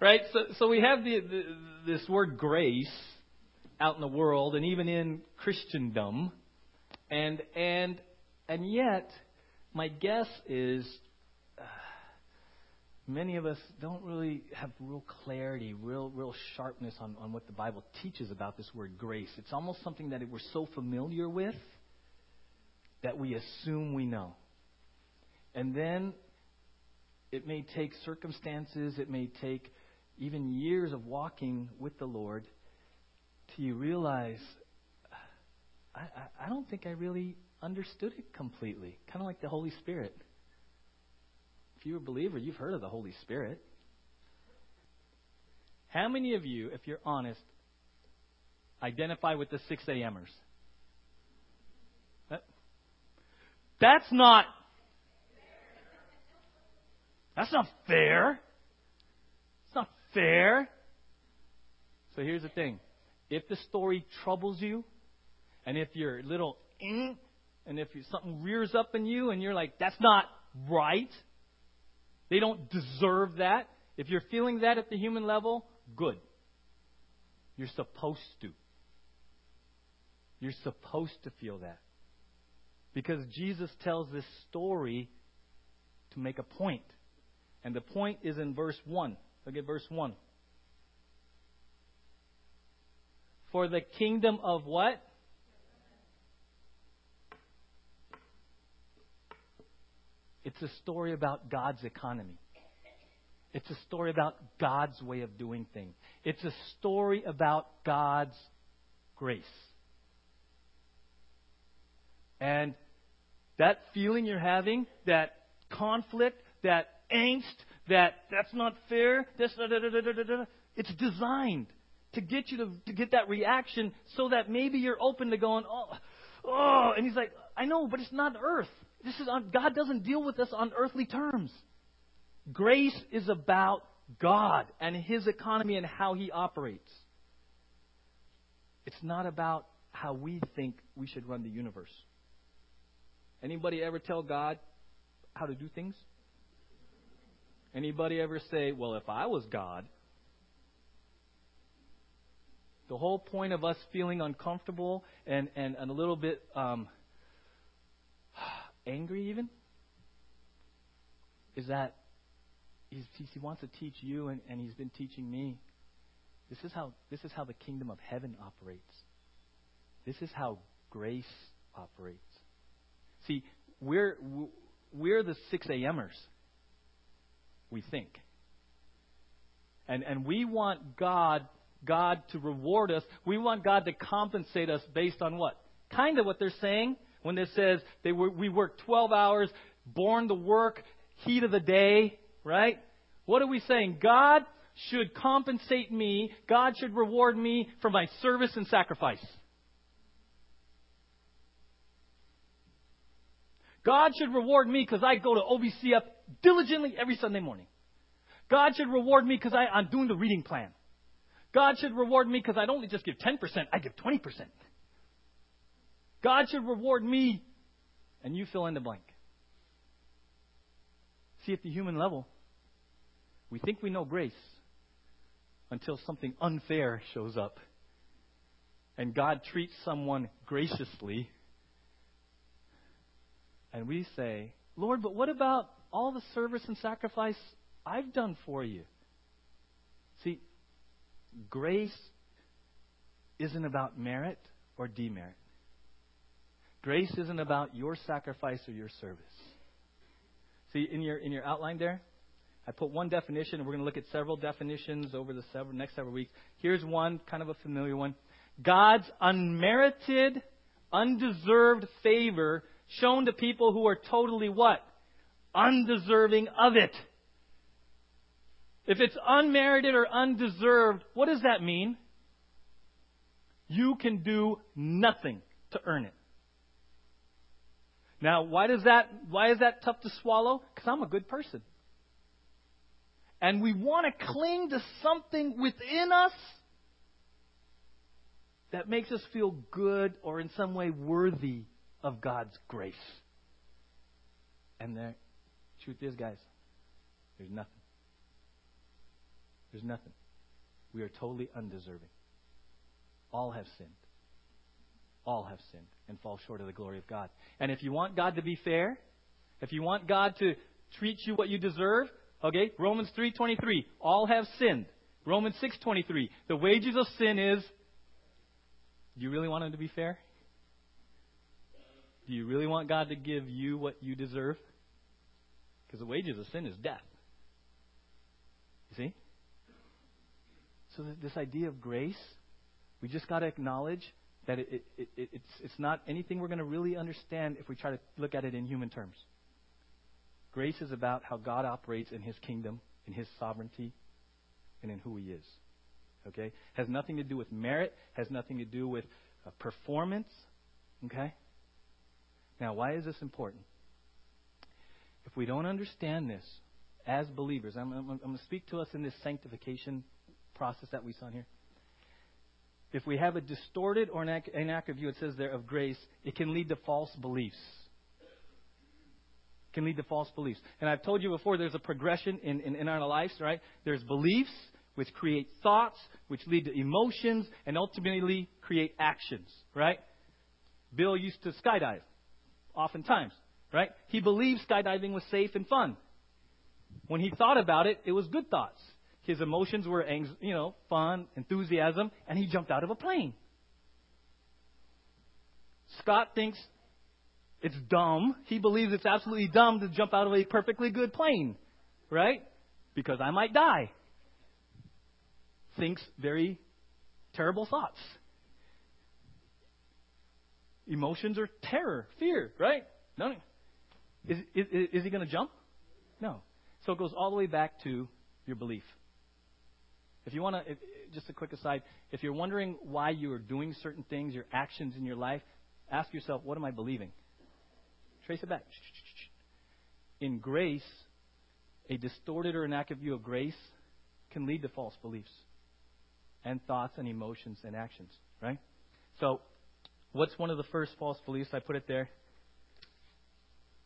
right? So, so we have the, the, this word grace out in the world and even in Christendom, and and and yet, my guess is uh, many of us don't really have real clarity, real real sharpness on, on what the Bible teaches about this word grace. It's almost something that we're so familiar with that we assume we know. And then it may take circumstances, it may take even years of walking with the Lord till you realize, I, I, I don't think I really understood it completely. Kind of like the Holy Spirit. If you're a believer, you've heard of the Holy Spirit. How many of you, if you're honest, identify with the 6 a.m.ers? That's not That's not fair. Fair. So here's the thing. If the story troubles you, and if you're little mm, and if something rears up in you and you're like, that's not right, they don't deserve that. If you're feeling that at the human level, good. You're supposed to. You're supposed to feel that. Because Jesus tells this story to make a point. And the point is in verse 1. Look at verse 1. For the kingdom of what? It's a story about God's economy. It's a story about God's way of doing things. It's a story about God's grace. And that feeling you're having, that conflict, that angst, that that's not fair, this, da, da, da, it's designed to get you to, to get that reaction so that maybe you're open to going, oh, oh, and he's like, I know, but it's not earth. This is on, God doesn't deal with us on earthly terms. Grace is about God and His economy and how He operates. It's not about how we think we should run the universe. Anybody ever tell God how to do things? Anybody ever say, well, if I was God? The whole point of us feeling uncomfortable and, and, and a little bit um, angry, even, is that he wants to teach you, and, and he's been teaching me. This is how this is how the kingdom of heaven operates. This is how grace operates. See, we're we're the six a.m.ers. We think, and and we want God God to reward us. We want God to compensate us based on what? Kind of what they're saying when it says they were, we work 12 hours, born to work, heat of the day, right? What are we saying? God should compensate me. God should reward me for my service and sacrifice. God should reward me because I go to OBCF diligently every Sunday morning. God should reward me because I'm doing the reading plan. God should reward me because I don't just give 10%, I give 20%. God should reward me, and you fill in the blank. See, at the human level, we think we know grace until something unfair shows up. And God treats someone graciously. And we say, Lord, but what about all the service and sacrifice I've done for you? See, grace isn't about merit or demerit. Grace isn't about your sacrifice or your service. See, in your, in your outline there, I put one definition, and we're going to look at several definitions over the several, next several weeks. Here's one, kind of a familiar one God's unmerited, undeserved favor shown to people who are totally what? Undeserving of it. If it's unmerited or undeserved, what does that mean? You can do nothing to earn it. Now, why does that why is that tough to swallow? Cuz I'm a good person. And we want to cling to something within us that makes us feel good or in some way worthy of God's grace. And the truth is, guys, there's nothing. There's nothing. We are totally undeserving. All have sinned. All have sinned and fall short of the glory of God. And if you want God to be fair, if you want God to treat you what you deserve, okay, Romans 3:23, all have sinned. Romans 6:23, the wages of sin is Do you really want him to be fair? Do you really want God to give you what you deserve? Because the wages of sin is death. You see? So this idea of grace, we just got to acknowledge that it, it, it, it's, it's not anything we're going to really understand if we try to look at it in human terms. Grace is about how God operates in His kingdom, in His sovereignty, and in who He is. Okay? Has nothing to do with merit, has nothing to do with uh, performance. Okay? Now, why is this important? If we don't understand this as believers, I'm, I'm, I'm going to speak to us in this sanctification process that we saw here. If we have a distorted or inaccurate view, it says there, of grace, it can lead to false beliefs. It can lead to false beliefs. And I've told you before, there's a progression in, in, in our lives, right? There's beliefs, which create thoughts, which lead to emotions, and ultimately create actions, right? Bill used to skydive, oftentimes, right? He believed skydiving was safe and fun. When he thought about it, it was good thoughts. His emotions were, you know, fun, enthusiasm, and he jumped out of a plane. Scott thinks it's dumb. He believes it's absolutely dumb to jump out of a perfectly good plane, right? Because I might die. Thinks very terrible thoughts. Emotions are terror, fear, right? No, is, is, is he going to jump? No. So it goes all the way back to your belief. If you want to, just a quick aside, if you're wondering why you are doing certain things, your actions in your life, ask yourself, what am I believing? Trace it back. In grace, a distorted or inaccurate view of grace can lead to false beliefs and thoughts and emotions and actions, right? So, what's one of the first false beliefs? I put it there.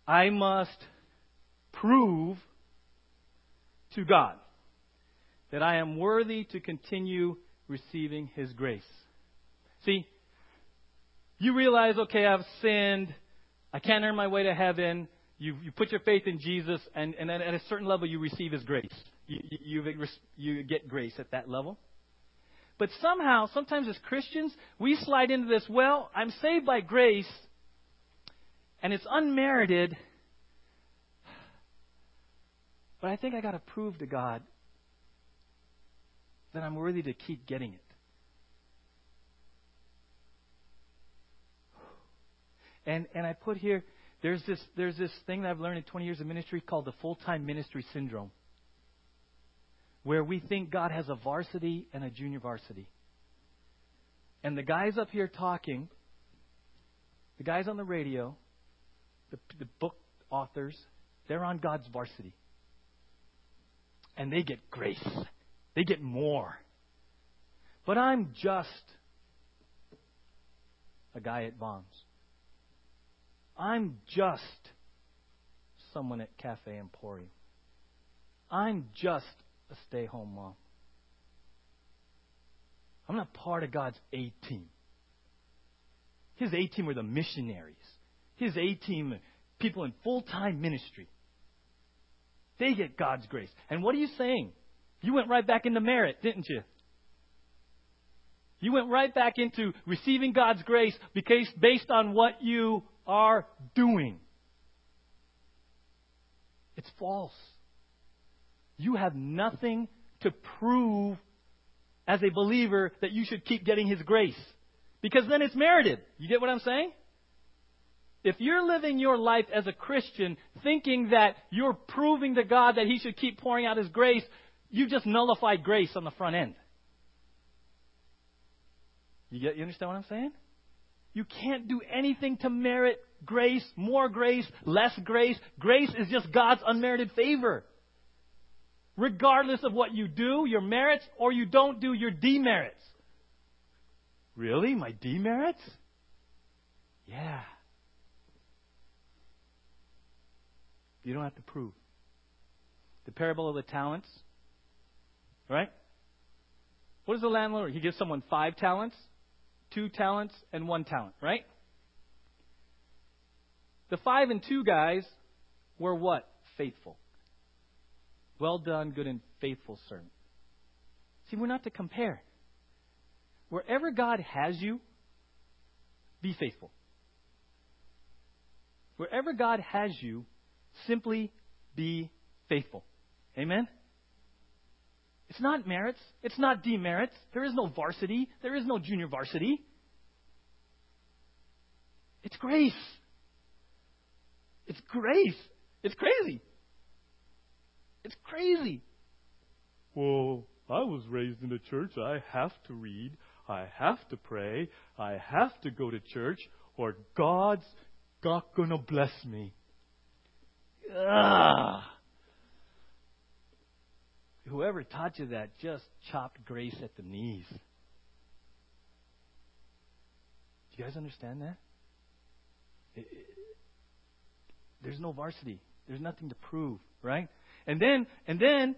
I must prove to God that I am worthy to continue receiving His grace. See, you realize, okay, I've sinned. I can't earn my way to heaven. You, you put your faith in Jesus, and, and at a certain level, you receive His grace. You, you, you get grace at that level. But somehow, sometimes as Christians, we slide into this, well, I'm saved by grace, and it's unmerited, but I think I got to prove to God that I'm worthy to keep getting it. And and I put here there's this there's this thing that I've learned in 20 years of ministry called the full-time ministry syndrome. Where we think God has a varsity and a junior varsity. And the guys up here talking, the guys on the radio, the, the book authors, they're on God's varsity. And they get grace. They get more. But I'm just a guy at Vons. I'm just someone at Cafe Emporium. I'm just a stay home mom. I'm not part of God's A team. His A team were the missionaries. His A team, people in full time ministry. They get God's grace. And what are you saying? You went right back into merit, didn't you? You went right back into receiving God's grace because based on what you are doing. It's false. You have nothing to prove as a believer that you should keep getting His grace. Because then it's merited. You get what I'm saying? If you're living your life as a Christian thinking that you're proving to God that He should keep pouring out His grace, you just nullified grace on the front end. You get you understand what I'm saying? You can't do anything to merit grace, more grace, less grace. Grace is just God's unmerited favor. Regardless of what you do, your merits, or you don't do your demerits. Really? My demerits? Yeah. You don't have to prove. The parable of the talents Right? What does the landlord? He gives someone five talents, two talents, and one talent, right? The five and two guys were what? Faithful. Well done, good and faithful servant. See, we're not to compare. Wherever God has you, be faithful. Wherever God has you, simply be faithful. Amen? It's not merits. It's not demerits. There is no varsity. There is no junior varsity. It's grace. It's grace. It's crazy. It's crazy. Well, I was raised in a church. I have to read. I have to pray. I have to go to church, or God's not going to bless me. Ugh. Whoever taught you that just chopped grace at the knees. Do you guys understand that? It, it, there's no varsity. There's nothing to prove, right? And then, and then,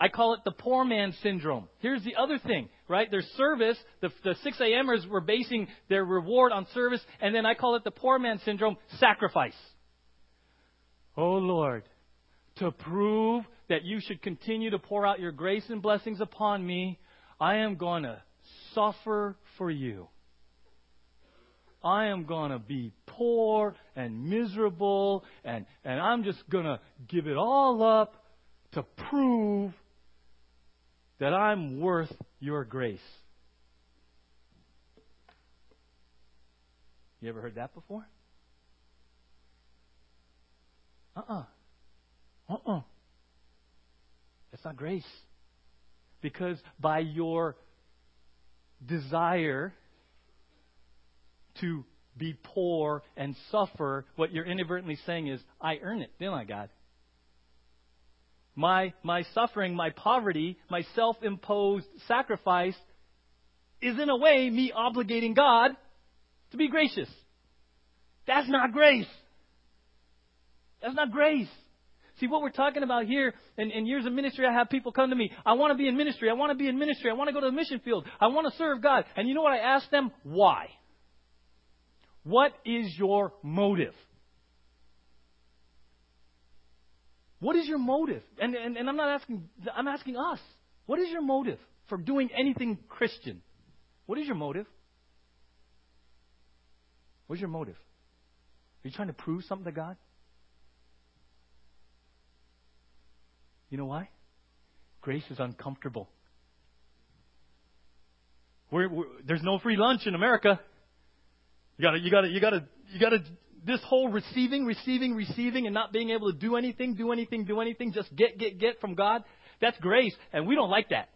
I call it the poor man syndrome. Here's the other thing, right? There's service. The, the 6 a.m.ers were basing their reward on service, and then I call it the poor man syndrome, sacrifice. Oh Lord, to prove that you should continue to pour out your grace and blessings upon me, I am going to suffer for you. I am going to be poor and miserable, and, and I'm just going to give it all up to prove that I'm worth your grace. You ever heard that before? Uh uh-uh. uh. Uh uh. That's not grace. Because by your desire to be poor and suffer, what you're inadvertently saying is, I earn it, didn't I, God? My, my suffering, my poverty, my self imposed sacrifice is in a way me obligating God to be gracious. That's not grace. That's not grace. See, what we're talking about here, in, in years of ministry, I have people come to me. I want to be in ministry. I want to be in ministry. I want to go to the mission field. I want to serve God. And you know what I ask them? Why? What is your motive? What is your motive? And, and, and I'm not asking, I'm asking us. What is your motive for doing anything Christian? What is your motive? What's your motive? Are you trying to prove something to God? You know why? Grace is uncomfortable. We're, we're, there's no free lunch in America. You gotta, you gotta, you gotta, you gotta, this whole receiving, receiving, receiving, and not being able to do anything, do anything, do anything, just get, get, get from God, that's grace, and we don't like that.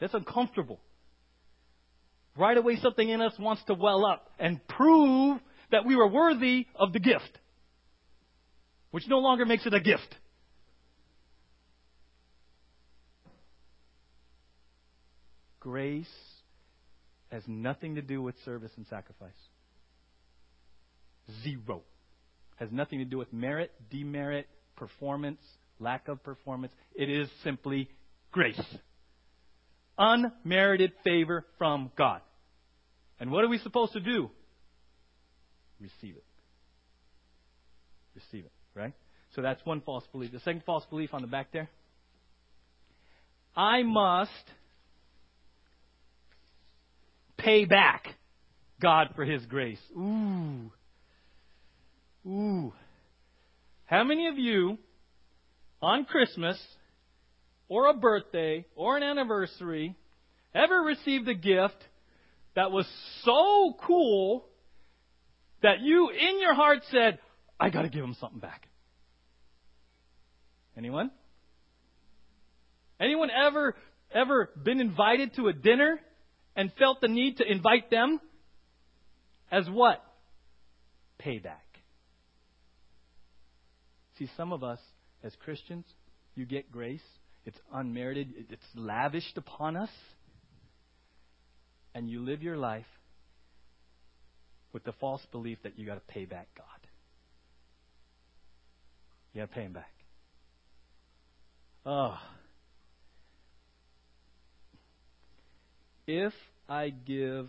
That's uncomfortable. Right away, something in us wants to well up and prove that we were worthy of the gift which no longer makes it a gift. Grace has nothing to do with service and sacrifice. Zero. Has nothing to do with merit, demerit, performance, lack of performance. It is simply grace. Unmerited favor from God. And what are we supposed to do? Receive it. Receive it right? So that's one false belief. The second false belief on the back there I must pay back God for His grace. Ooh. Ooh. How many of you on Christmas or a birthday or an anniversary ever received a gift that was so cool that you in your heart said, I got to give him something back. Anyone? Anyone ever ever been invited to a dinner and felt the need to invite them as what? Payback. See, some of us as Christians, you get grace. It's unmerited. It's lavished upon us. And you live your life with the false belief that you got to pay back God. You got to pay him back. Oh. If I give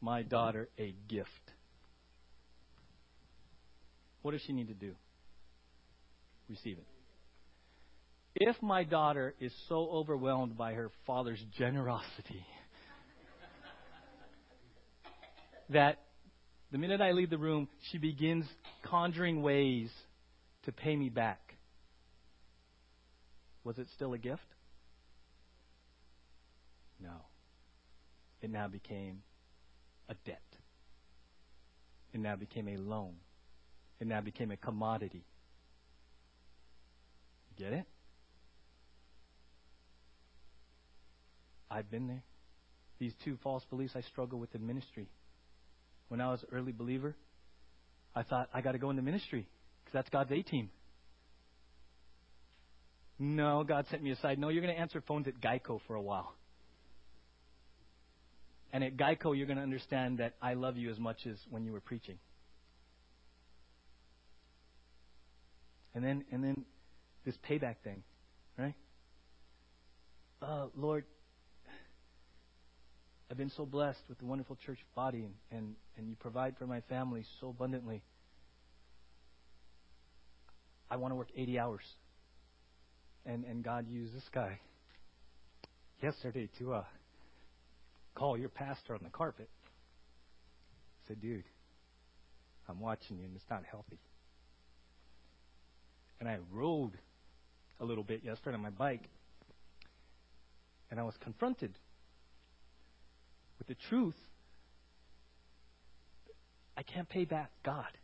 my daughter a gift, what does she need to do? Receive it. If my daughter is so overwhelmed by her father's generosity that the minute I leave the room, she begins conjuring ways to pay me back, was it still a gift? No. It now became a debt. It now became a loan. It now became a commodity. Get it? I've been there. These two false beliefs I struggle with in ministry. When I was an early believer, I thought I got to go into ministry because that's God's A team. No, God sent me aside. No, you're going to answer phones at Geico for a while. And at Geico, you're going to understand that I love you as much as when you were preaching. And then, and then this payback thing, right? Uh, Lord, I've been so blessed with the wonderful church body, and, and, and you provide for my family so abundantly. I want to work 80 hours. And, and God used this guy yesterday to uh, call your pastor on the carpet. I said, dude, I'm watching you and it's not healthy. And I rode a little bit yesterday on my bike and I was confronted with the truth. I can't pay back God.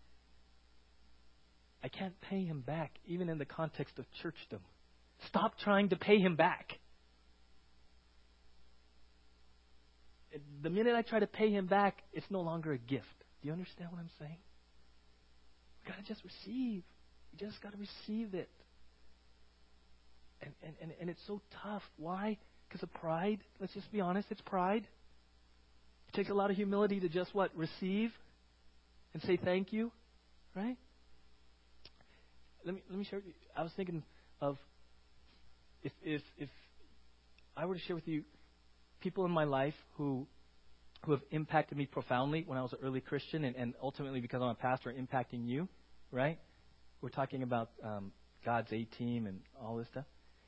I can't pay him back, even in the context of churchdom. Stop trying to pay him back. The minute I try to pay him back, it's no longer a gift. Do you understand what I'm saying? We gotta just receive. We just gotta receive it. And, and, and, and it's so tough. Why? Because of pride. Let's just be honest, it's pride. It takes a lot of humility to just what? Receive and say thank you. Right? Let me let me share with you. I was thinking of if if if I were to share with you people in my life who who have impacted me profoundly when I was an early Christian, and, and ultimately because I'm a pastor, impacting you, right? We're talking about um, God's A team and all this stuff.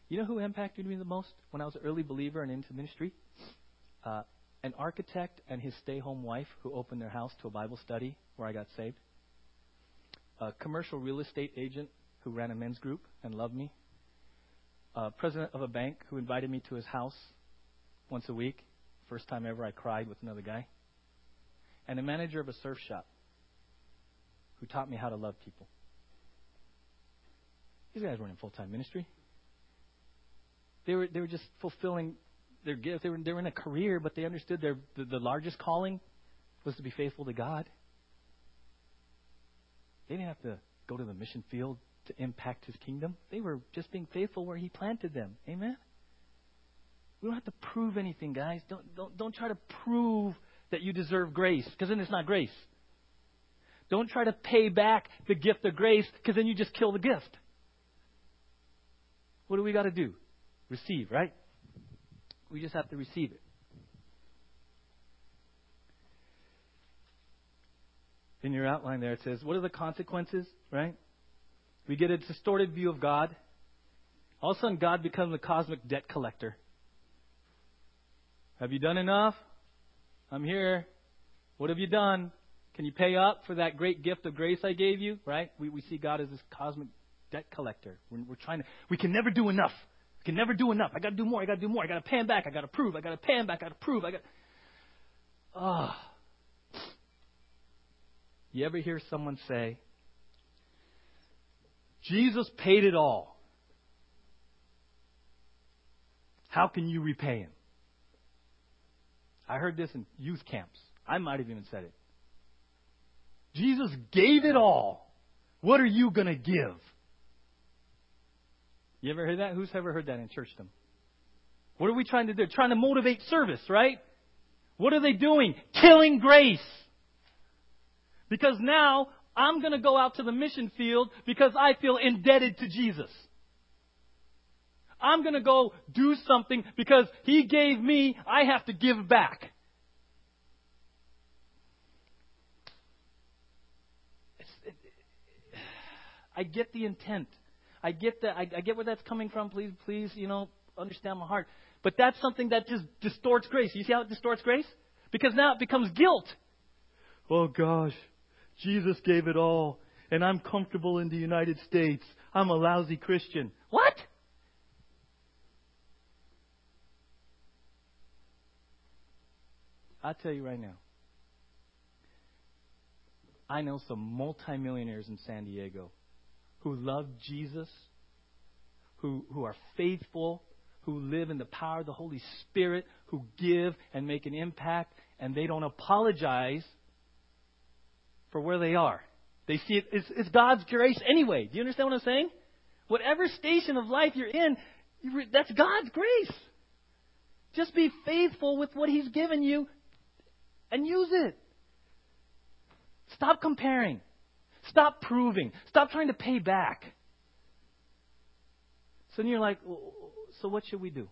You know who impacted me the most when I was an early believer and into ministry? Uh, an architect and his stay-home wife who opened their house to a Bible study where I got saved. A commercial real estate agent who ran a men's group and loved me. A president of a bank who invited me to his house once a week. First time ever I cried with another guy. And a manager of a surf shop who taught me how to love people. These guys weren't in full time ministry. They were they were just fulfilling their gift. They were they were in a career, but they understood their the, the largest calling was to be faithful to God. They didn't have to go to the mission field to impact His kingdom. They were just being faithful where He planted them. Amen. We don't have to prove anything, guys. Don't, don't, don't try to prove that you deserve grace, because then it's not grace. Don't try to pay back the gift of grace, because then you just kill the gift. What do we got to do? Receive, right? We just have to receive it. In your outline there, it says, What are the consequences, right? We get a distorted view of God. All of a sudden, God becomes a cosmic debt collector. Have you done enough? I'm here. What have you done? Can you pay up for that great gift of grace I gave you? Right? We, we see God as this cosmic debt collector. We're, we're trying to, we can never do enough. We can never do enough. I got to do more. I got to do more. I got to pay him back. I got to prove. I got to pay him back. I got to prove. I got. Ah. Oh. You ever hear someone say, Jesus paid it all. How can you repay him? I heard this in youth camps. I might have even said it. Jesus gave it all. What are you going to give? You ever heard that? Who's ever heard that in church? churchdom? What are we trying to do? Trying to motivate service, right? What are they doing? Killing grace. Because now I'm going to go out to the mission field because I feel indebted to Jesus. I'm going to go do something because He gave me, I have to give back. It, I get the intent. I get that. I, I get where that's coming from. Please, please, you know, understand my heart. But that's something that just distorts grace. You see how it distorts grace? Because now it becomes guilt. Oh gosh, Jesus gave it all, and I'm comfortable in the United States. I'm a lousy Christian. What? I'll tell you right now. I know some multimillionaires in San Diego who love Jesus, who, who are faithful, who live in the power of the Holy Spirit, who give and make an impact, and they don't apologize for where they are. They see it, it's, it's God's grace anyway. Do you understand what I'm saying? Whatever station of life you're in, that's God's grace. Just be faithful with what He's given you and use it. Stop comparing. Stop proving. Stop trying to pay back. So then you're like, so what should we do?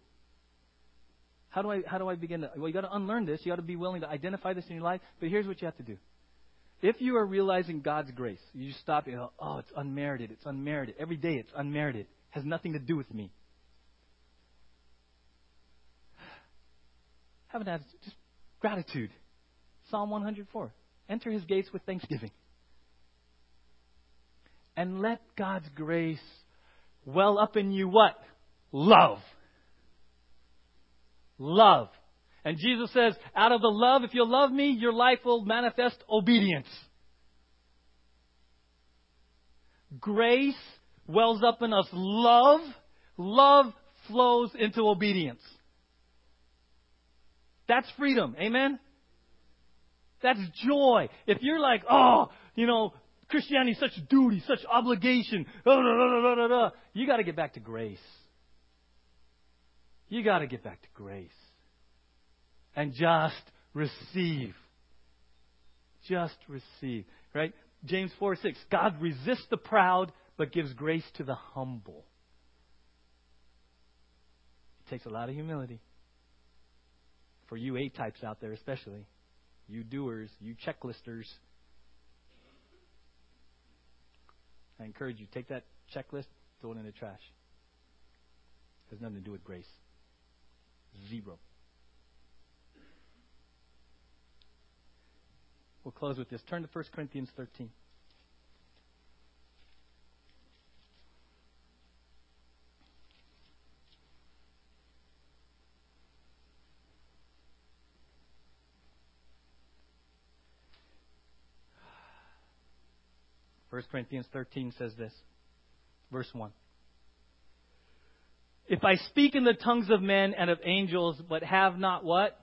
How do I how do I begin to? Well, you got to unlearn this. You got to be willing to identify this in your life. But here's what you have to do. If you are realizing God's grace, you stop. You go, oh, it's unmerited. It's unmerited. Every day, it's unmerited. It has nothing to do with me. Have an attitude, just gratitude. Psalm 104. Enter His gates with thanksgiving, and let God's grace well up in you. What? Love. Love. And Jesus says, out of the love, if you love me, your life will manifest obedience. Grace wells up in us love. Love flows into obedience. That's freedom. Amen? That's joy. If you're like, oh, you know, Christianity is such duty, such obligation, you got to get back to grace. You got to get back to grace and just receive. Just receive. Right? James 4 6. God resists the proud, but gives grace to the humble. It takes a lot of humility. For you A types out there, especially. You doers, you checklisters. I encourage you, take that checklist, throw it in the trash. It has nothing to do with grace. Zero. We'll close with this. Turn to 1 Corinthians 13. First Corinthians 13 says this. Verse 1. If I speak in the tongues of men and of angels, but have not what?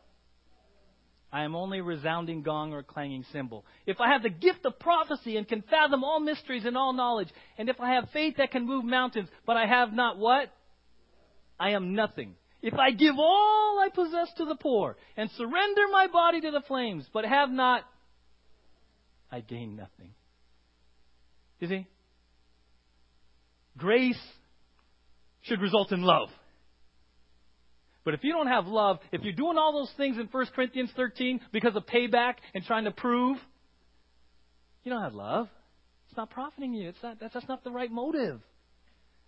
I am only a resounding gong or a clanging cymbal. If I have the gift of prophecy and can fathom all mysteries and all knowledge, and if I have faith that can move mountains, but I have not what? I am nothing. If I give all I possess to the poor and surrender my body to the flames, but have not, I gain nothing. You see? Grace should result in love. But if you don't have love, if you're doing all those things in 1 Corinthians 13 because of payback and trying to prove, you don't have love. It's not profiting you. It's not, that's, that's not the right motive.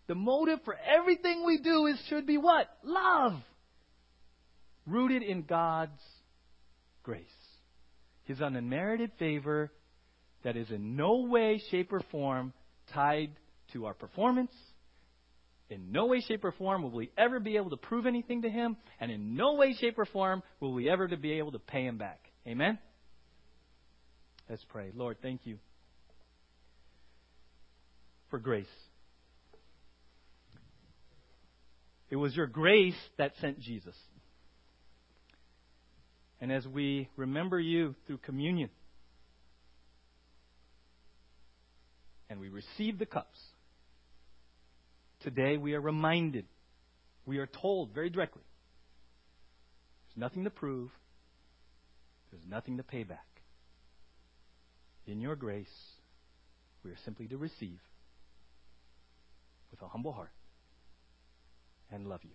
The motive for everything we do is should be what? Love. Rooted in God's grace. His unmerited favor that is in no way, shape, or form tied to our performance, in no way, shape, or form will we ever be able to prove anything to him, and in no way, shape, or form will we ever be able to pay him back. Amen? Let's pray. Lord, thank you for grace. It was your grace that sent Jesus. And as we remember you through communion, and we receive the cups, Today we are reminded, we are told very directly there's nothing to prove, there's nothing to pay back. In your grace, we are simply to receive with a humble heart and love you.